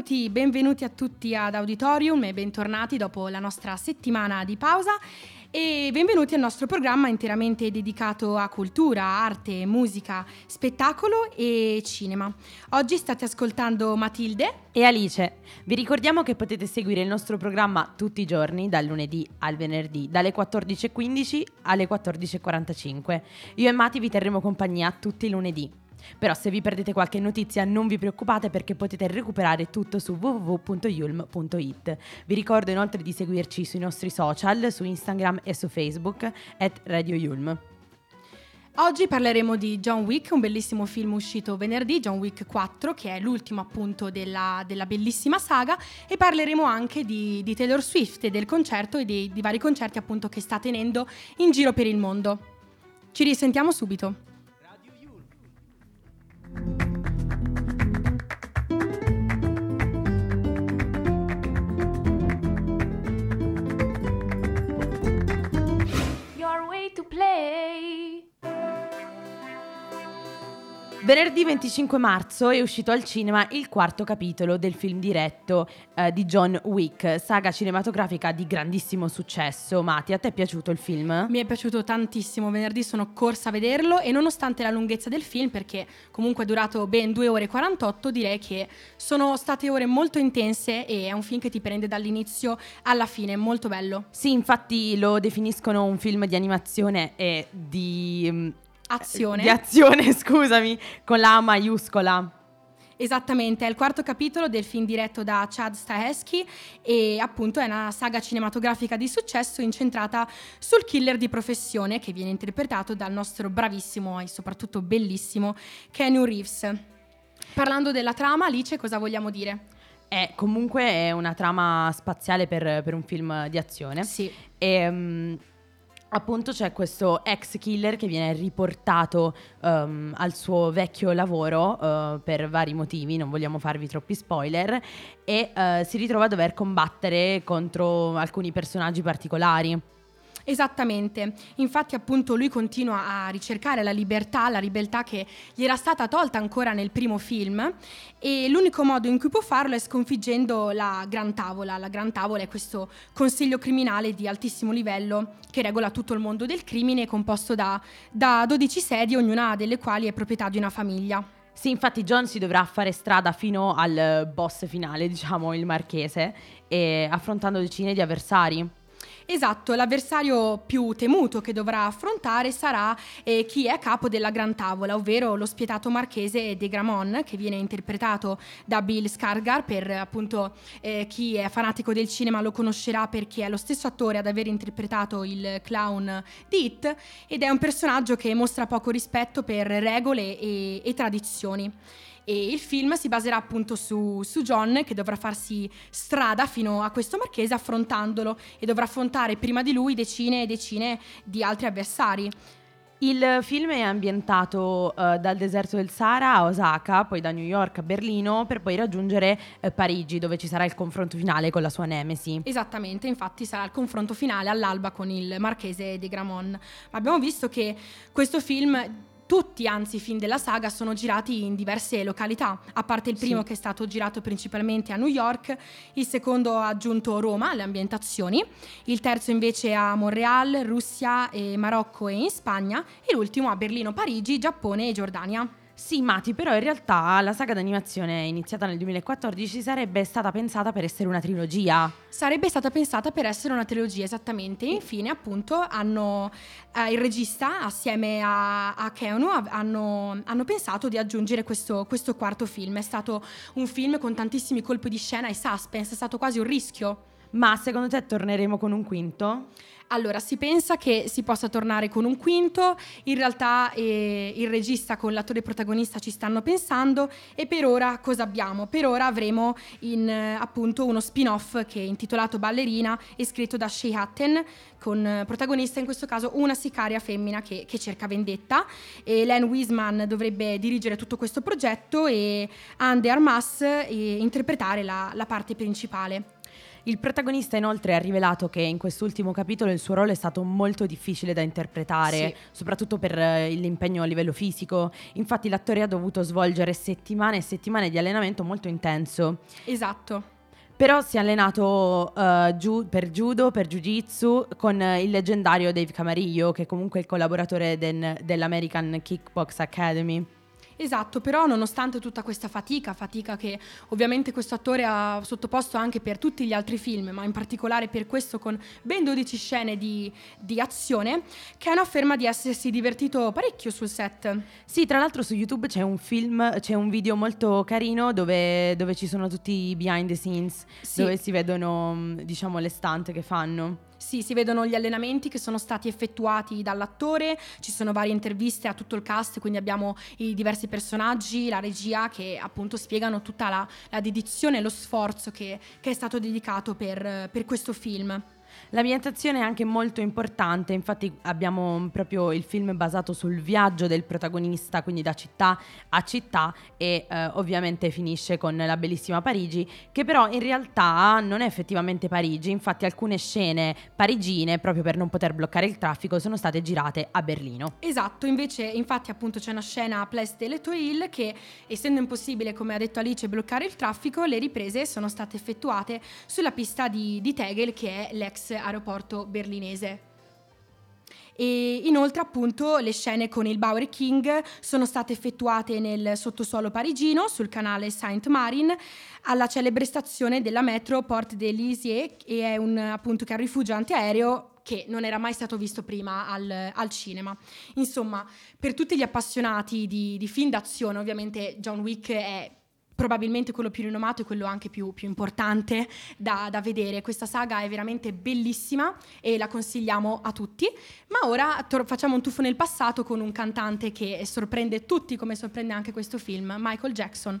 Benvenuti, benvenuti a tutti ad Auditorium e bentornati dopo la nostra settimana di pausa e benvenuti al nostro programma interamente dedicato a cultura, arte, musica, spettacolo e cinema. Oggi state ascoltando Matilde e Alice. Vi ricordiamo che potete seguire il nostro programma tutti i giorni, dal lunedì al venerdì, dalle 14.15 alle 14.45. Io e Mati vi terremo compagnia tutti i lunedì. Però se vi perdete qualche notizia non vi preoccupate perché potete recuperare tutto su www.yulm.it. Vi ricordo inoltre di seguirci sui nostri social, su Instagram e su Facebook, at Radio Yulm. Oggi parleremo di John Wick, un bellissimo film uscito venerdì, John Wick 4, che è l'ultimo appunto della, della bellissima saga, e parleremo anche di, di, Taylor Swift e del concerto e di, di vari concerti appunto che sta tenendo in giro per il mondo. Ci risentiamo subito. Your way to play. Venerdì 25 marzo è uscito al cinema il quarto capitolo del film diretto eh, di John Wick, saga cinematografica di grandissimo successo. Mati, a te è piaciuto il film? Mi è piaciuto tantissimo, venerdì sono corsa a vederlo e nonostante la lunghezza del film, perché comunque è durato ben 2 ore e 48, direi che sono state ore molto intense e è un film che ti prende dall'inizio alla fine, molto bello. Sì, infatti lo definiscono un film di animazione e di mm, Azione. Di azione, scusami, con la A maiuscola. Esattamente, è il quarto capitolo del film diretto da Chad Stahelski e appunto è una saga cinematografica di successo incentrata sul killer di professione che viene interpretato dal nostro bravissimo e soprattutto bellissimo Keanu Reeves. Parlando della trama, Alice, cosa vogliamo dire? È comunque è una trama spaziale per, per un film di azione. Sì. E, um, appunto c'è questo ex killer che viene riportato um, al suo vecchio lavoro uh, per vari motivi, non vogliamo farvi troppi spoiler, e uh, si ritrova a dover combattere contro alcuni personaggi particolari. Esattamente, infatti appunto lui continua a ricercare la libertà, la ribeltà che gli era stata tolta ancora nel primo film e l'unico modo in cui può farlo è sconfiggendo la Gran Tavola. La Gran Tavola è questo consiglio criminale di altissimo livello che regola tutto il mondo del crimine composto da, da 12 sedie, ognuna delle quali è proprietà di una famiglia. Sì, infatti John si dovrà fare strada fino al boss finale, diciamo il marchese, affrontando decine di avversari. Esatto, l'avversario più temuto che dovrà affrontare sarà eh, chi è a capo della Gran Tavola, ovvero lo spietato marchese De Gramont, che viene interpretato da Bill Scargar, per appunto eh, chi è fanatico del cinema lo conoscerà perché è lo stesso attore ad aver interpretato il clown di ed è un personaggio che mostra poco rispetto per regole e, e tradizioni. E il film si baserà appunto su, su, John che dovrà farsi strada fino a questo marchese affrontandolo e dovrà affrontare prima di lui decine e decine di altri avversari. Il film è ambientato uh, dal deserto del Sahara a Osaka, poi da New York a Berlino, per poi raggiungere uh, Parigi, dove ci sarà il confronto finale con la sua nemesi. Esattamente, infatti sarà il confronto finale all'alba con il marchese de Gramont. Ma abbiamo visto che questo film tutti, anzi, i film della saga sono girati in diverse località, a parte il primo sì. che è stato girato principalmente a New York, il secondo ha aggiunto Roma alle ambientazioni, il terzo invece a Montreal, Russia, Marocco e in Spagna e l'ultimo a Berlino, Parigi, Giappone e Giordania. Sì, Mati, però in realtà la saga d'animazione iniziata nel 2014 sarebbe stata pensata per essere una trilogia. Sarebbe stata pensata per essere una trilogia, esattamente. E infine, appunto, hanno, eh, il regista assieme a, a Keanu hanno, hanno, pensato di aggiungere questo, questo quarto film. È stato un film con tantissimi colpi di scena e suspense, è stato quasi un rischio Ma secondo te torneremo con un quinto? Allora, si pensa che si possa tornare con un quinto, in realtà eh, il regista con l'attore protagonista ci stanno pensando e per ora cosa abbiamo? Per ora avremo in, eh, appunto uno spin-off che è intitolato Ballerina e scritto da Shea Hatten con eh, protagonista in questo caso una sicaria femmina che, che cerca vendetta e Len Wiseman dovrebbe dirigere tutto questo progetto e Anne Armas eh, interpretare la, la parte principale. Il protagonista inoltre ha rivelato che in quest'ultimo capitolo il suo ruolo è stato molto difficile da interpretare, Sì. soprattutto per eh, l'impegno a livello fisico. Infatti l'attore ha dovuto svolgere settimane e settimane di allenamento molto intenso. Esatto. Però si è allenato eh, giu- per judo, per jiu-jitsu con eh, il leggendario Dave Camarillo, che è comunque il collaboratore den- dell'American Kickbox Academy. Esatto, però nonostante tutta questa fatica, fatica che ovviamente questo attore ha sottoposto anche per tutti gli altri film, ma in particolare per questo con ben 12 scene di, di azione, Ken afferma di essersi divertito parecchio sul set. Sì, tra l'altro su YouTube c'è un film, c'è un video molto carino dove, dove ci sono tutti i behind the scenes, Sì. dove si vedono, diciamo, le stunt che fanno. Sì, si vedono gli allenamenti che sono stati effettuati dall'attore, ci sono varie interviste a tutto il cast, quindi abbiamo i diversi personaggi, la regia che appunto spiegano tutta la, la dedizione e lo sforzo che, che è stato dedicato per, per questo film. L'ambientazione è anche molto importante, infatti abbiamo proprio il film basato sul viaggio del protagonista, quindi da città a città e eh, ovviamente finisce con la bellissima Parigi, che però in realtà non è effettivamente Parigi, infatti alcune scene parigine, proprio per non poter bloccare il traffico, sono state girate a Berlino. Esatto, invece infatti appunto c'è una scena a Place de l'Etoile che essendo impossibile, come ha detto Alice, bloccare il traffico, le riprese sono state effettuate sulla pista di, di Tegel che è l'ex aeroporto berlinese. E inoltre appunto le scene con il Bowery King sono state effettuate nel sottosuolo parigino sul canale Saint-Marin alla celebre stazione della metro Porte de Lisieux e è un appunto che è un rifugio antiaereo che non era mai stato visto prima al, al cinema. Insomma, per tutti gli appassionati di, di film d'azione, ovviamente John Wick è probabilmente quello più rinomato e quello anche più, più importante da, da vedere. Questa saga è veramente bellissima e la consigliamo a tutti. Ma ora tor- facciamo un tuffo nel passato con un cantante che sorprende tutti, come sorprende anche questo film, Michael Jackson.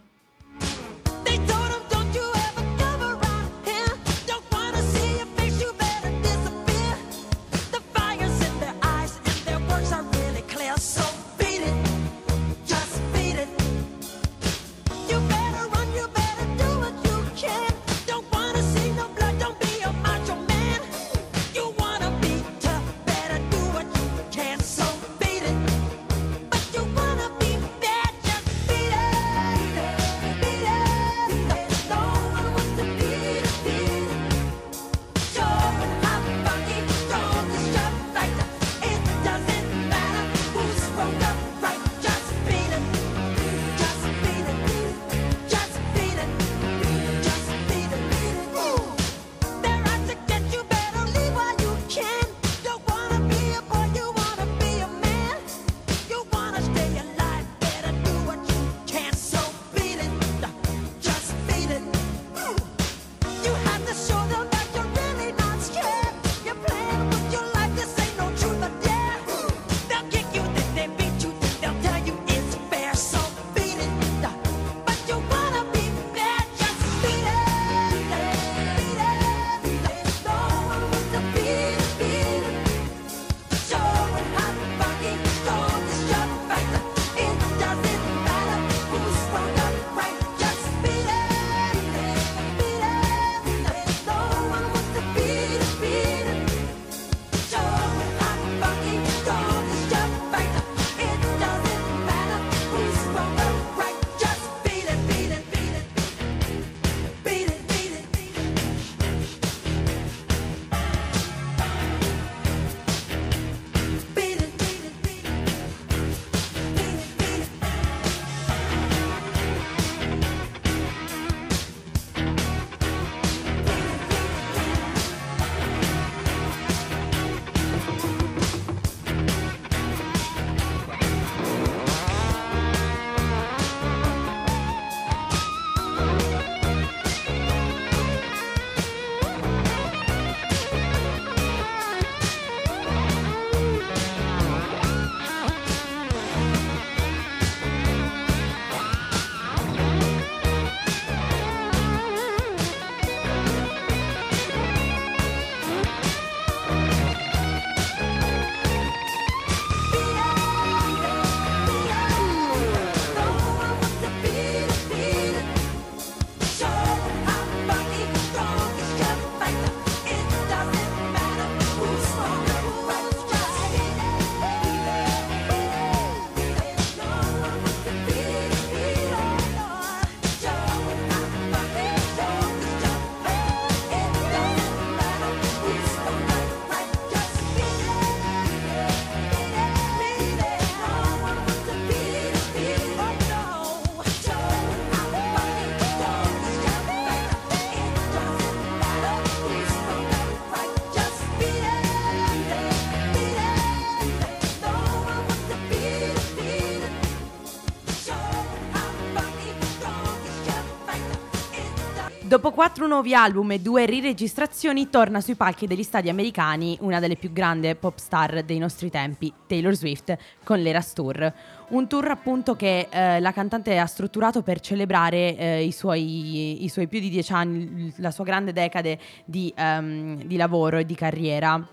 Dopo quattro nuovi album e due riregistrazioni, torna sui palchi degli stadi americani una delle più grandi pop star dei nostri tempi, Taylor Swift, con l'Eras Tour. Un tour appunto che eh, la cantante ha strutturato per celebrare eh, i, suoi, i suoi più di dieci anni, la sua grande decade di, ehm, di lavoro e di carriera.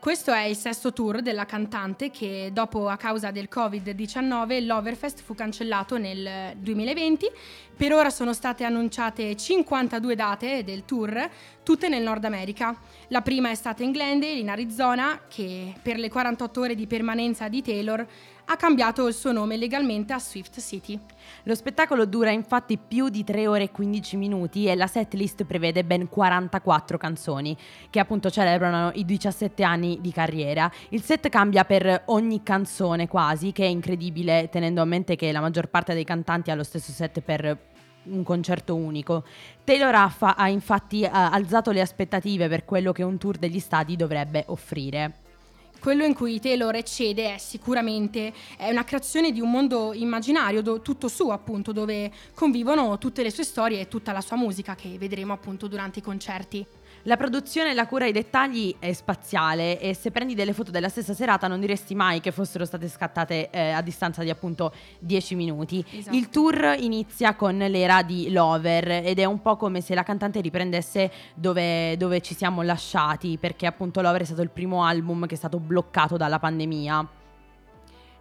Questo è il sesto tour della cantante che dopo a causa del Covid-19 l'Overfest fu cancellato nel 2020. Per ora sono state annunciate 52 date del tour, tutte nel Nord America. La prima è stata in Glendale, in Arizona, che per le 48 ore di permanenza di Taylor ha cambiato il suo nome legalmente a Swift City. Lo spettacolo dura infatti più di 3 ore e 15 minuti e la setlist prevede ben 44 canzoni che appunto celebrano i 17 anni di carriera. Il set cambia per ogni canzone quasi, che è incredibile tenendo a mente che la maggior parte dei cantanti ha lo stesso set per un concerto unico. Taylor ha, fa- ha infatti eh, alzato le aspettative per quello che un tour degli stadi dovrebbe offrire. Quello in cui Taylor eccede è sicuramente è una creazione di un mondo immaginario, do- tutto suo appunto, dove convivono tutte le sue storie e tutta la sua musica che vedremo appunto durante i concerti. La produzione e la cura ai dettagli è spaziale e se prendi delle foto della stessa serata non diresti mai che fossero state scattate eh, a distanza di appunto 10 minuti. Esatto. Il tour inizia con l'era di Lover ed è un po' come se la cantante riprendesse dove, dove ci siamo lasciati perché appunto Lover è stato il primo album che è stato bloccato dalla pandemia.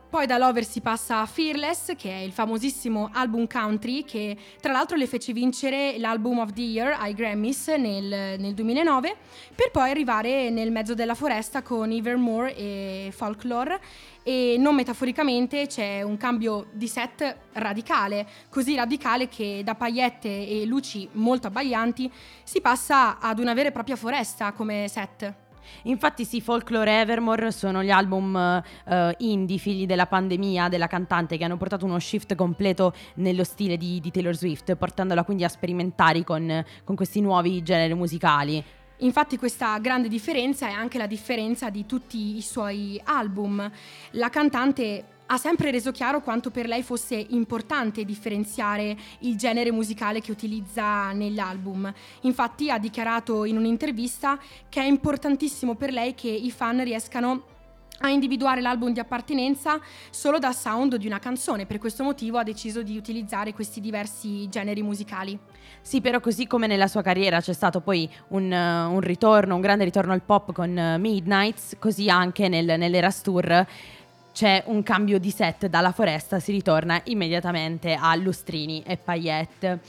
Poi da Lover si passa a Fearless, che è il famosissimo album country che tra l'altro le fece vincere l'album of the year ai Grammys nel, nel 2009, per poi arrivare nel mezzo della foresta con Evermore e Folklore e non metaforicamente c'è un cambio di set radicale, così radicale che da paillette e luci molto abbaglianti si passa ad una vera e propria foresta come set. Infatti sì, Folklore Evermore sono gli album eh, indie, figli della pandemia, della cantante, che hanno portato uno shift completo nello stile di, di Taylor Swift, portandola quindi a sperimentare con, con questi nuovi generi musicali. Infatti questa grande differenza è anche la differenza di tutti i suoi album. La cantante ha sempre reso chiaro quanto per lei fosse importante differenziare il genere musicale che utilizza negli album. Infatti ha dichiarato in un'intervista che è importantissimo per lei che i fan riescano a individuare l'album di appartenenza solo dal sound di una canzone, per questo motivo ha deciso di utilizzare questi diversi generi musicali. Sì, però così come nella sua carriera c'è stato poi un, un ritorno, un grande ritorno al pop con eh, Midnights, così anche nel, nell'Eras Tour c'è un cambio di set dalla foresta, si ritorna immediatamente a lustrini e paillette.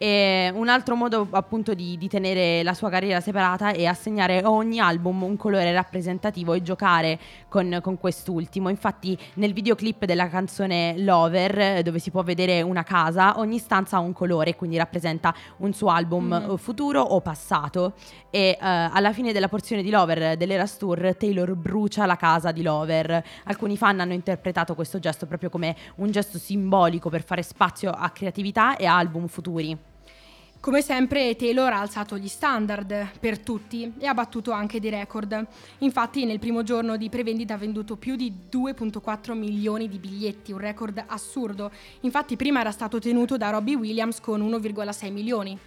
E un altro modo appunto di, di tenere la sua carriera separata è assegnare a ogni album un colore rappresentativo e giocare con, con quest'ultimo. Infatti nel videoclip della canzone Lover, dove si può vedere una casa, ogni stanza ha un colore, quindi rappresenta un suo album eh, futuro o passato. E eh, alla fine della porzione di Lover dell'Eras Tour, Taylor brucia la casa di Lover. Alcuni fan hanno interpretato questo gesto proprio come un gesto simbolico per fare spazio a creatività e a album futuri. Come sempre Taylor ha alzato gli standard per tutti e ha battuto anche dei record. Infatti nel primo giorno di prevendita ha venduto più di 2.4 milioni di biglietti, un record assurdo. Infatti prima era stato tenuto da Robbie Williams con 1,6 milioni.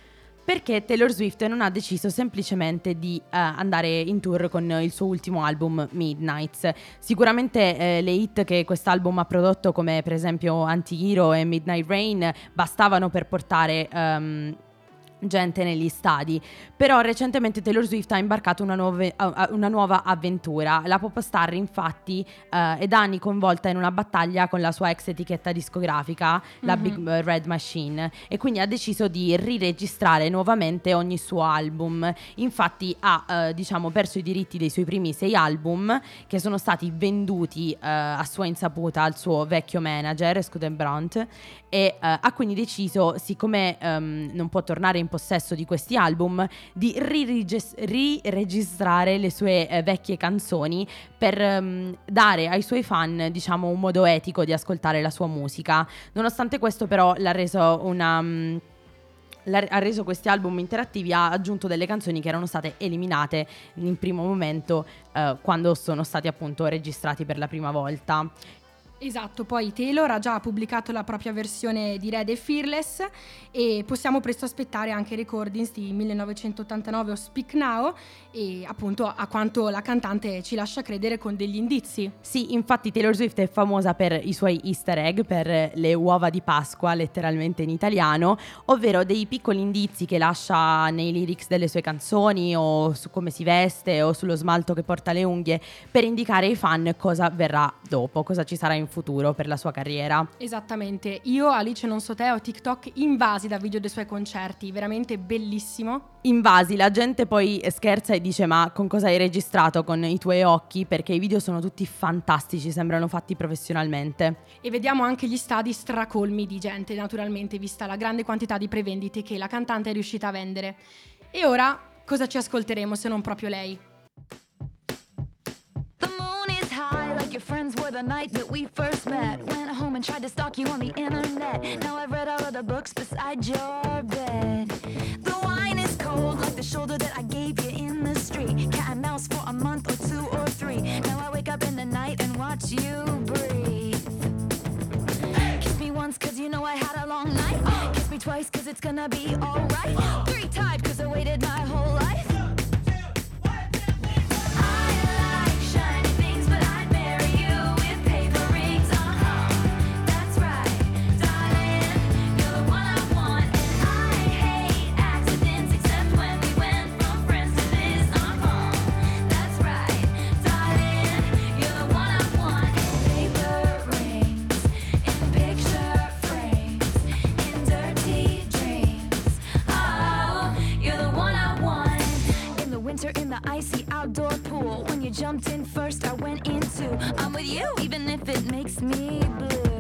Perché Taylor Swift non ha deciso semplicemente di eh, andare in tour con il suo ultimo album Midnights. Sicuramente eh, le hit che quest'album ha prodotto, come per esempio Anti-Hero e Midnight Rain, bastavano per portare ehm, gente negli stadi. Però recentemente Taylor Swift ha imbarcato una, nuove- una nuova avventura. La pop star infatti eh, è da anni coinvolta in una battaglia con la sua ex etichetta discografica, la Mhm. Big eh, Red Machine, e quindi ha deciso di riregistrare nuovamente ogni suo album. Infatti ha eh, diciamo perso i diritti dei suoi primi sei album che sono stati venduti eh, a sua insaputa al suo vecchio manager Scuden Brandt e eh, ha quindi deciso, siccome ehm, non può tornare in possesso di questi album, di riregis- riregistrare le sue eh, vecchie canzoni per ehm, dare ai suoi fan, diciamo, un modo etico di ascoltare la sua musica. Nonostante questo, però, l'ha reso una. l'ha- ha reso questi album interattivi, ha aggiunto delle canzoni che erano state eliminate in primo momento eh, quando sono stati appunto registrati per la prima volta. Esatto, poi Taylor ha già pubblicato la propria versione di Red e Fearless e possiamo presto aspettare anche Recordings di 1989 o Speak Now e appunto a quanto la cantante ci lascia credere con degli indizi. Sì, infatti Taylor Swift è famosa per i suoi easter egg, per le uova di Pasqua, letteralmente in italiano, ovvero dei piccoli indizi che lascia nei lyrics delle sue canzoni o su come si veste o sullo smalto che porta le unghie per indicare ai fan cosa verrà dopo, cosa ci sarà in futuro per la sua carriera. Esattamente, io Alice non so te ho TikTok invasi da video dei suoi concerti, veramente bellissimo. Invasi, la gente poi scherza e dice ma con cosa hai registrato con i tuoi occhi? Perché i video sono tutti fantastici, sembrano fatti professionalmente. E vediamo anche gli stadi stracolmi di gente, naturalmente, vista la grande quantità di prevendite che la cantante è riuscita a vendere. E ora cosa ci ascolteremo se non proprio lei? Your friends were the night that we first met. Went home and tried to stalk you on the internet. Now I've read all of the books beside your bed. The wine is cold, like the shoulder that I gave you in the street. Cat and mouse for a month or two or three. Now I wake up in the night and watch you breathe. Kiss me once, cause you know I had a long night. Kiss me twice, cause it's gonna be alright. Three times, cause I waited my whole life. Outdoor pool. When you jumped in first, I went into. I'm with you, even if it makes me blue.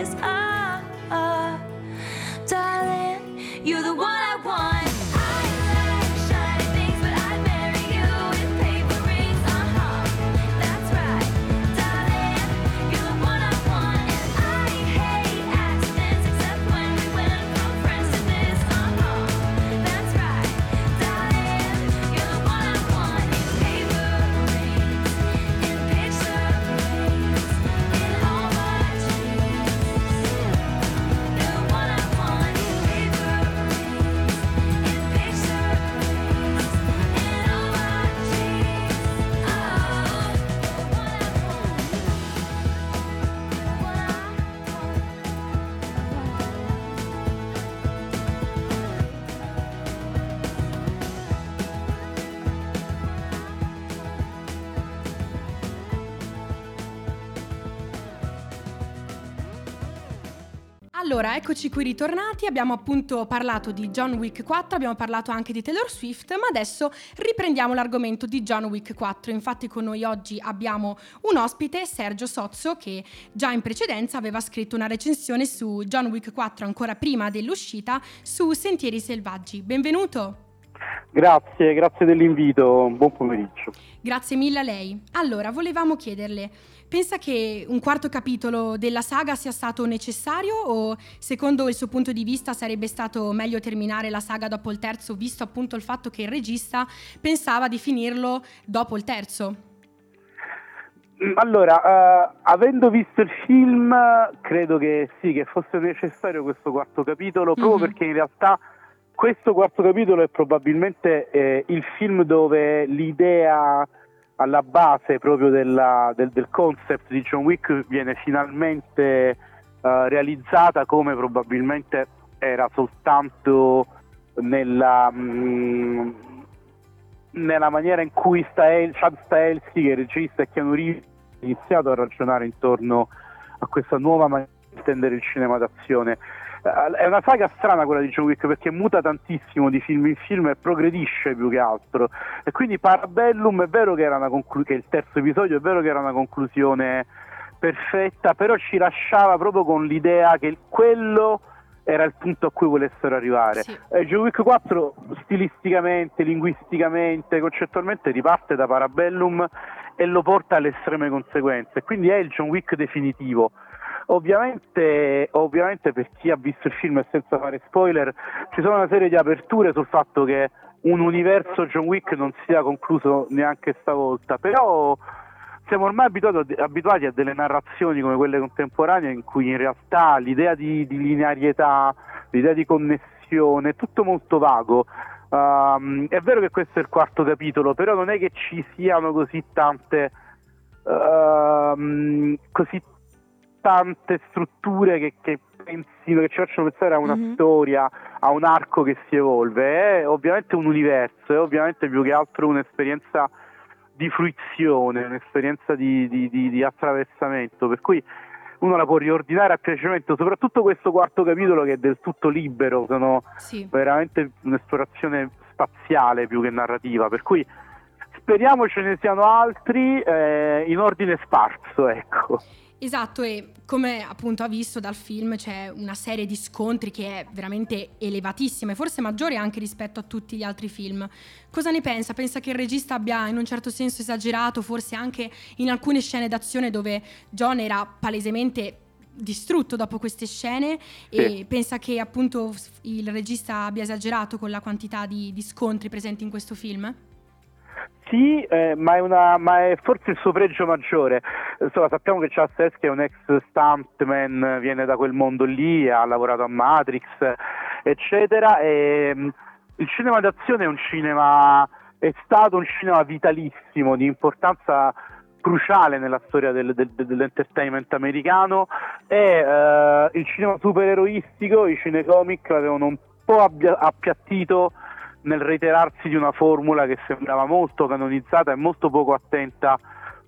is Allora, eccoci qui ritornati, abbiamo appunto parlato di John Wick 4, abbiamo parlato anche di Taylor Swift, ma adesso riprendiamo l'argomento di John Wick 4. Infatti con noi oggi abbiamo un ospite, Sergio Sozzo, che già in precedenza aveva scritto una recensione su John Wick 4 ancora prima dell'uscita su Sentieri Selvaggi. Benvenuto! Grazie, grazie dell'invito, buon pomeriggio. Grazie mille a lei. Allora, volevamo chiederle, pensa che un quarto capitolo della saga sia stato necessario o secondo il suo punto di vista sarebbe stato meglio terminare la saga dopo il terzo, visto appunto il fatto che il regista pensava di finirlo dopo il terzo? Mm, Allora, eh, avendo visto il film, credo che sì, che fosse necessario questo quarto capitolo, proprio Mhm. perché in realtà questo quarto capitolo è probabilmente eh, il film dove l'idea alla base proprio della- del, del concept di John Wick viene finalmente eh, realizzata come probabilmente era soltanto nella, mm, nella maniera in cui Stael, Chad Stahelski, che è regista e Keanu Reeves, ha iniziato a ragionare intorno a questa nuova maniera di intendere il cinema d'azione. È una saga strana quella di John Wick perché muta tantissimo di film in film e progredisce più che altro. E quindi Parabellum è vero che era una conclu- che il terzo episodio è vero che era una conclusione perfetta, però ci lasciava proprio con l'idea che quello era il punto a cui volessero arrivare. Sì. Eh, John Wick 4 stilisticamente, linguisticamente, concettualmente riparte da Parabellum e lo porta alle estreme conseguenze, quindi è il John Wick definitivo. Ovviamente, ovviamente per chi ha visto il film e senza fare spoiler, ci sono una serie di aperture sul fatto che un universo John Wick non sia concluso neanche stavolta, però siamo ormai abituati, abituati a delle narrazioni come quelle contemporanee in cui in realtà l'idea di, di linearità, l'idea di connessione è tutto molto vago. Um, è vero che questo è il quarto capitolo, però non è che ci siano così tante um, così tante strutture che, che pensino, che ci facciano pensare a una Mhm. storia, a un arco che si evolve. È ovviamente un universo, è ovviamente più che altro un'esperienza di fruizione, un'esperienza di, di- di- di attraversamento, per cui uno la può riordinare a piacimento, soprattutto questo quarto capitolo che è del tutto libero, sono Sì. veramente un'esplorazione spaziale più che narrativa, per cui speriamo ce ne siano altri eh, in ordine sparso, ecco. Esatto, e come appunto ha visto dal film c'è una serie di scontri che è veramente elevatissima e forse maggiore anche rispetto a tutti gli altri film. Cosa ne pensa? Pensa che il regista abbia in un certo senso esagerato, forse anche in alcune scene d'azione dove John era palesemente distrutto dopo queste scene e Sì. pensa che appunto il regista abbia esagerato con la quantità di, di scontri presenti in questo film? Sì, eh, ma, è una, ma è forse il suo pregio maggiore. Insomma, sappiamo che Chad che è un ex stuntman, viene da quel mondo lì, ha lavorato a Matrix, eccetera. E, mh, il cinema d'azione è un cinema, è stato un cinema vitalissimo, di importanza cruciale nella storia del- del- dell'entertainment americano e eh, il cinema supereroistico, i cinecomic l'avevano un po' appiattito nel reiterarsi di una formula che sembrava molto canonizzata e molto poco attenta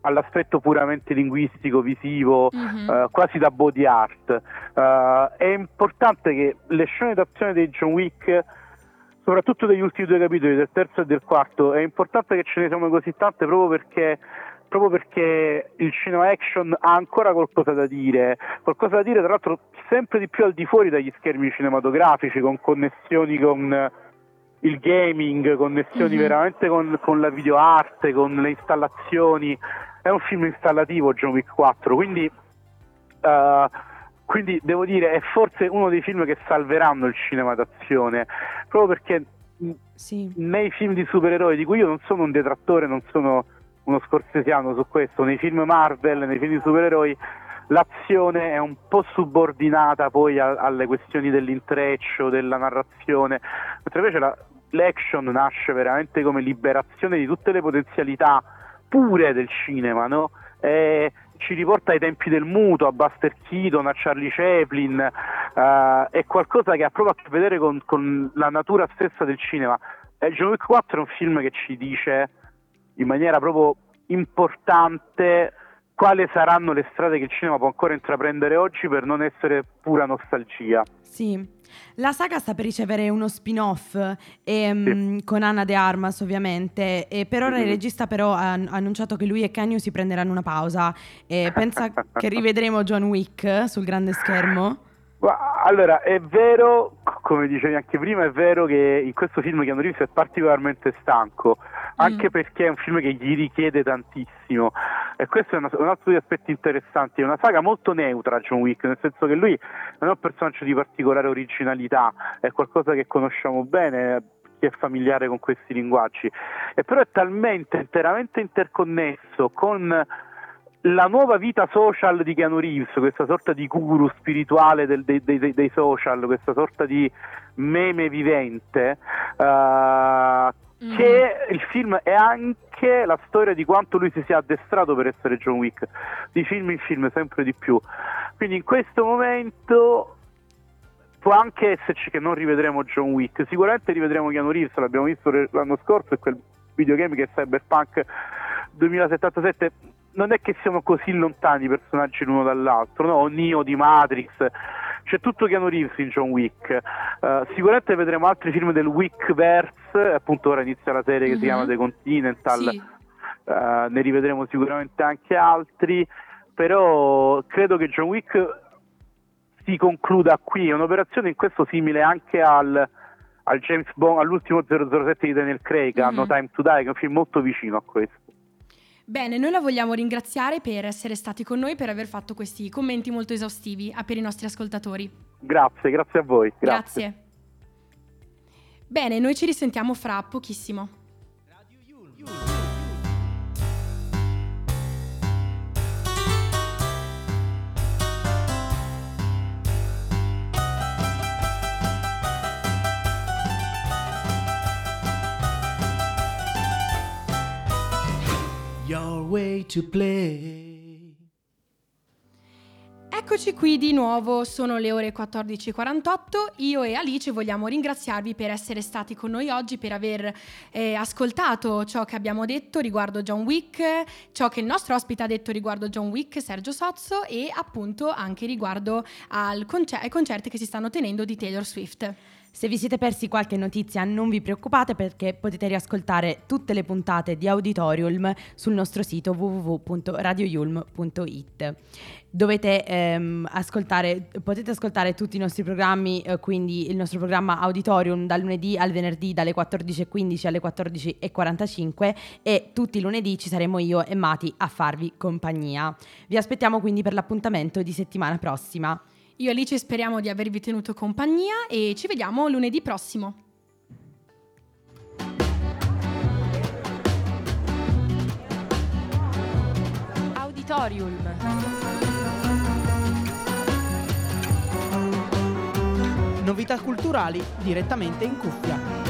all'aspetto puramente linguistico, visivo, Mhm. eh, quasi da body art. Eh, è importante che le scene d'azione dei John Wick, soprattutto degli ultimi due capitoli, del terzo e del quarto, è importante che ce ne siano così tante proprio perché proprio perché il cinema action ha ancora qualcosa da dire, qualcosa da dire tra l'altro sempre di più al di fuori dagli schermi cinematografici, con connessioni con il gaming, connessioni Mhm. veramente con, con la videoarte, con le installazioni. È un film installativo John Wick 4, quindi, eh, quindi devo dire è forse uno dei film che salveranno il cinema d'azione, proprio perché Sì. nei film di supereroi, di cui io non sono un detrattore, non sono uno scorsesiano su questo, nei film Marvel, nei film di supereroi, l'azione è un po' subordinata poi a- alle questioni dell'intreccio, della narrazione, mentre invece la- l'action nasce veramente come liberazione di tutte le potenzialità pure del cinema, no? E ci riporta ai tempi del muto, a Buster Keaton, a Charlie Chaplin, eh, è qualcosa che ha proprio a che vedere con, con la natura stessa del cinema. E John Wick 4 è un film che ci dice in maniera proprio importante quali saranno le strade che il cinema può ancora intraprendere oggi per non essere pura nostalgia. Sì. La saga sta per ricevere uno spin-off ehm, con Anna De Armas ovviamente e per ora il Mhm. regista però ha ha annunciato che lui e Kenyu si prenderanno una pausa e pensa che rivedremo John Wick sul grande schermo? Allora, è vero, come dicevi anche prima, è vero che in questo film Keanu Reeves è particolarmente stanco, anche Mm. perché è un film che gli richiede tantissimo. E questo è una- un altro degli aspetti interessanti. È una saga molto neutra, John Wick, nel senso che lui non è un personaggio di particolare originalità, è qualcosa che conosciamo bene. Chi è familiare con questi linguaggi, e però è talmente interamente interconnesso con la nuova vita social di Keanu Reeves, questa sorta di guru spirituale del- dei, dei- dei social, questa sorta di meme vivente, Mm. che il film è anche la storia di quanto lui si sia addestrato per essere John Wick, di film in film sempre di più. Quindi in questo momento può anche esserci che non rivedremo John Wick, sicuramente rivedremo Keanu Reeves, l'abbiamo visto l'anno scorso e quel videogame che è Cyberpunk 2077 non è che siamo così lontani i personaggi l'uno dall'altro, no? O Neo di Matrix, c'è tutto Keanu Reeves in John Wick. Eh, sicuramente vedremo altri film del Wickverse, appunto ora inizia la serie che si Mhm. chiama The Continental, Sì. eh, ne rivedremo sicuramente anche altri, però credo che John Wick si concluda qui, è un'operazione in questo simile anche al, al James Bond, all'ultimo 007 di Daniel Craig, a Mhm. No Time to Die, che è un film molto vicino a questo. Bene, noi la vogliamo ringraziare per essere stati con noi, per aver fatto questi commenti molto esaustivi ah, per i nostri ascoltatori. Grazie, grazie a voi. Grazie. Grazie. Bene, noi ci risentiamo fra pochissimo. To play. Eccoci qui di nuovo, sono le ore 14.48, io e Alice vogliamo ringraziarvi per essere stati con noi oggi, per aver eh, ascoltato ciò che abbiamo detto riguardo John Wick, ciò che il nostro ospite ha detto riguardo John Wick, Sergio Sozzo, e appunto anche riguardo concer- ai concerti che si stanno tenendo di Taylor Swift. Se vi siete persi qualche notizia non vi preoccupate perché potete riascoltare tutte le puntate di Auditorium sul nostro sito www.radioyulm.it. Dovete ehm, ascoltare, potete ascoltare tutti i nostri programmi, eh, quindi il nostro programma Auditorium dal lunedì al venerdì dalle 14.15 alle 14.45 e tutti i lunedì ci saremo io e Mati a farvi compagnia. Vi aspettiamo quindi per l'appuntamento di settimana prossima. Io e Alice speriamo di avervi tenuto compagnia e ci vediamo lunedì prossimo. Auditorium. Novità culturali direttamente in cuffia.